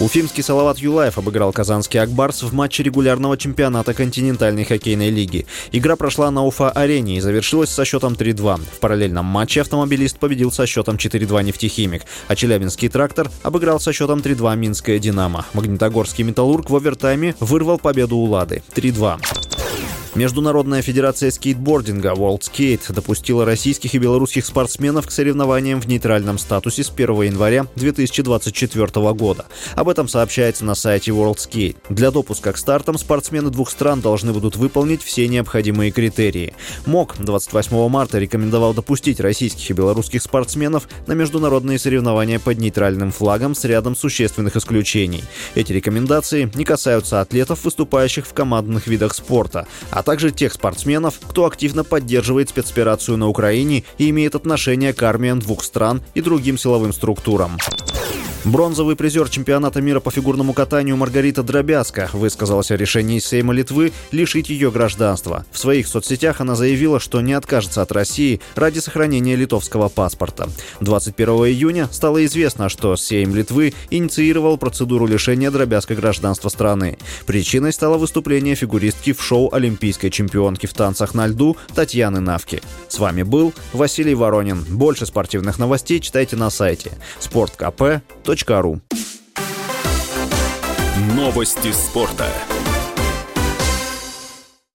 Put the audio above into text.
Уфимский Салават Юлаев обыграл казанский Акбарс в матче регулярного чемпионата континентальной хоккейной лиги. Игра прошла на Уфа-арене и завершилась со счетом 3-2. В параллельном матче автомобилист победил со счетом 4-2 нефтехимик, а Челябинский трактор обыграл со счетом 3-2 Минское Динамо. Магнитогорский металлург в овертайме вырвал победу у Лады 3-2. Международная федерация скейтбординга World Skate допустила российских и белорусских спортсменов к соревнованиям в нейтральном статусе с 1 января 2024 года. Об этом сообщается на сайте World Skate. Для допуска к стартам спортсмены двух стран должны будут выполнить все необходимые критерии. МОК 28 марта рекомендовал допустить российских и белорусских спортсменов на международные соревнования под нейтральным флагом с рядом существенных исключений. Эти рекомендации не касаются атлетов, выступающих в командных видах спорта, а а также тех спортсменов, кто активно поддерживает спецоперацию на Украине и имеет отношение к армиям двух стран и другим силовым структурам. Бронзовый призер чемпионата мира по фигурному катанию Маргарита Дробязка высказалась о решении Сейма Литвы лишить ее гражданства. В своих соцсетях она заявила, что не откажется от России ради сохранения литовского паспорта. 21 июня стало известно, что Сейм Литвы инициировал процедуру лишения Дробязка гражданства страны. Причиной стало выступление фигуристки в шоу олимпийской чемпионки в танцах на льду Татьяны Навки. С вами был Василий Воронин. Больше спортивных новостей читайте на сайте Новости спорта.